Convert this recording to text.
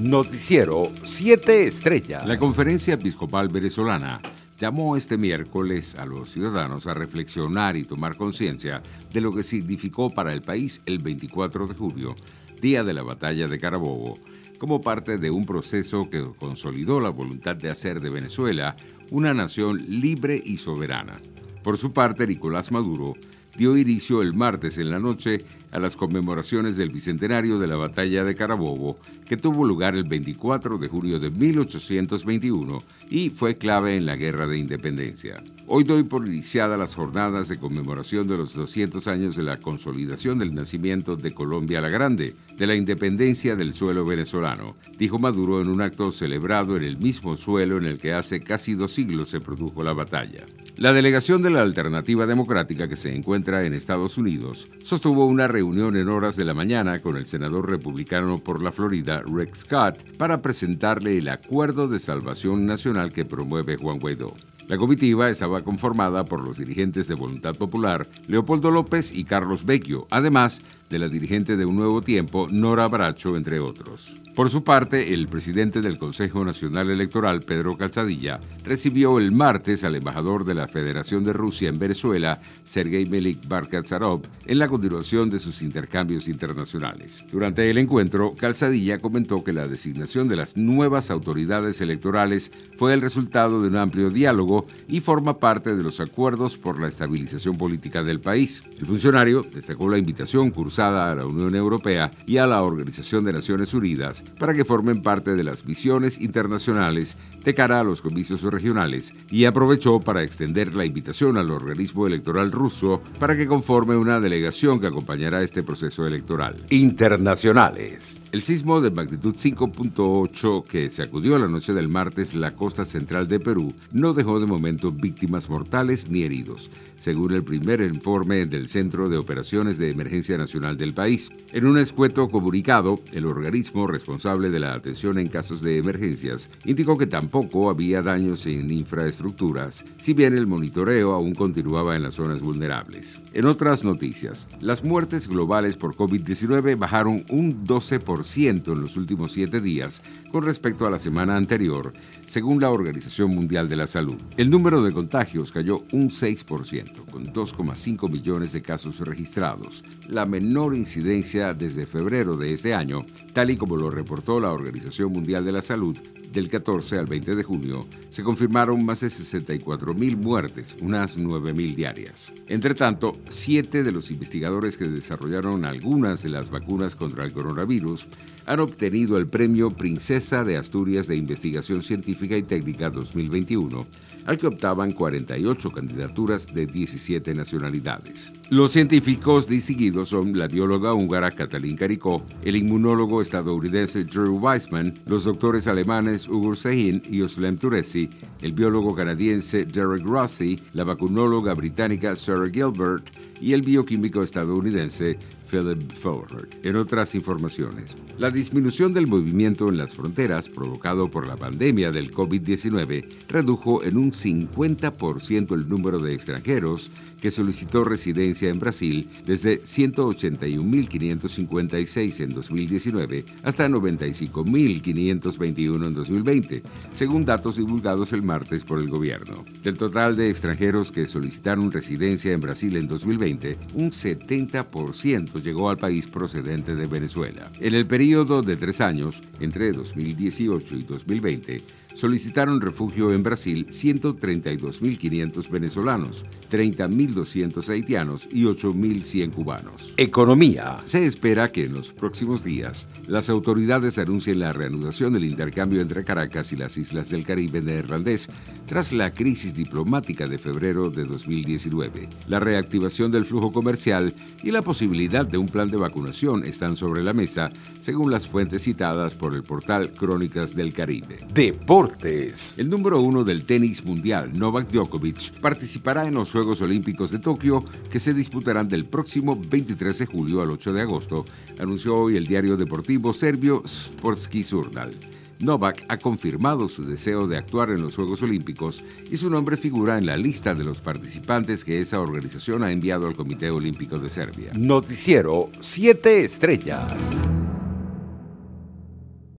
Noticiero 7 Estrellas. La Conferencia Episcopal Venezolana llamó este miércoles a los ciudadanos a reflexionar y tomar conciencia de lo que significó para el país el 24 de julio, día de la batalla de Carabobo, como parte de un proceso que consolidó la voluntad de hacer de Venezuela una nación libre y soberana. Por su parte, Nicolás Maduro dio inicio el martes en la noche a las conmemoraciones del bicentenario de la batalla de Carabobo, que tuvo lugar el 24 de julio de 1821 y fue clave en la Guerra de Independencia. Hoy doy por iniciada las jornadas de conmemoración de los 200 años de la consolidación del nacimiento de Colombia la Grande, de la independencia del suelo venezolano, dijo Maduro en un acto celebrado en el mismo suelo en el que hace casi dos siglos se produjo la batalla. La delegación de la Alternativa Democrática que se encuentra en Estados Unidos sostuvo una en horas de la mañana con el senador republicano por la Florida, Rex Scott, para presentarle el Acuerdo de Salvación Nacional que promueve Juan Guaidó. La comitiva estaba conformada por los dirigentes de Voluntad Popular, Leopoldo López y Carlos Vecchio, además de la dirigente de Un Nuevo Tiempo, Nora Bracho, entre otros. Por su parte, el presidente del Consejo Nacional Electoral, Pedro Calzadilla, recibió el martes al embajador de la Federación de Rusia en Venezuela, Sergei Melik Barkatsarov, en la continuación de sus intercambios internacionales. Durante el encuentro, Calzadilla comentó que la designación de las nuevas autoridades electorales fue el resultado de un amplio diálogo y forma parte de los acuerdos por la estabilización política del país. El funcionario destacó la invitación cursada a la Unión Europea y a la Organización de Naciones Unidas para que formen parte de las misiones internacionales de cara a los comicios regionales y aprovechó para extender la invitación al organismo electoral ruso para que conforme una delegación que acompañará este proceso electoral. Internacionales. El sismo de magnitud 5.8 que sacudió la noche del martes la costa central de Perú no dejó de momento víctimas mortales ni heridos, según el primer informe del Centro de Operaciones de Emergencia Nacional del país. En un escueto comunicado, el organismo responsable de la atención en casos de emergencias indicó que tampoco había daños en infraestructuras, si bien el monitoreo aún continuaba en las zonas vulnerables. En otras noticias, las muertes globales por COVID-19 bajaron un 12% en los últimos siete días con respecto a la semana anterior, según la Organización Mundial de la Salud. El número de contagios cayó un 6%, con 2,5 millones de casos registrados, la menor incidencia desde febrero de este año, tal y como lo reportó la Organización Mundial de la Salud del 14 al 20 de junio, se confirmaron más de 64.000 muertes, unas 9.000 diarias. Entre tanto, siete de los investigadores que desarrollaron algunas de las vacunas contra el coronavirus han obtenido el premio Princesa de Asturias de Investigación Científica y Técnica 2021, al que optaban 48 candidaturas de 17 nacionalidades. Los científicos distinguidos son la bióloga húngara Katalin Caricó, el inmunólogo estadounidense Drew Weissman, los doctores alemanes Hugo Sejín y Oslem Turesi, el biólogo canadiense Derek Rossi, la vacunóloga británica Sarah Gilbert y el bioquímico estadounidense Philip Fowler. En otras informaciones, la disminución del movimiento en las fronteras provocado por la pandemia del COVID-19 redujo en un 50% el número de extranjeros que solicitó residencia en Brasil desde 181.556 en 2019 hasta 95.521 en 2020, según datos divulgados el martes por el gobierno. Del total de extranjeros que solicitaron residencia en Brasil en 2020, un 70% llegó al país procedente de Venezuela. En el periodo de tres años, entre 2018 y 2020, solicitaron refugio en Brasil 132.500 venezolanos, 30.200 haitianos y 8.100 cubanos. Economía. Se espera que en los próximos días las autoridades anuncien la reanudación del intercambio entre Caracas y las islas del Caribe neerlandés tras la crisis diplomática de febrero de 2019. La reactivación del flujo comercial y la posibilidad de un plan de vacunación están sobre la mesa, según las fuentes citadas por el portal Crónicas del Caribe. El número uno del tenis mundial, Novak Djokovic, participará en los Juegos Olímpicos de Tokio que se disputarán del próximo 23 de julio al 8 de agosto, anunció hoy el diario deportivo serbio Sportski Surnal. Novak ha confirmado su deseo de actuar en los Juegos Olímpicos y su nombre figura en la lista de los participantes que esa organización ha enviado al Comité Olímpico de Serbia. Noticiero 7 Estrellas.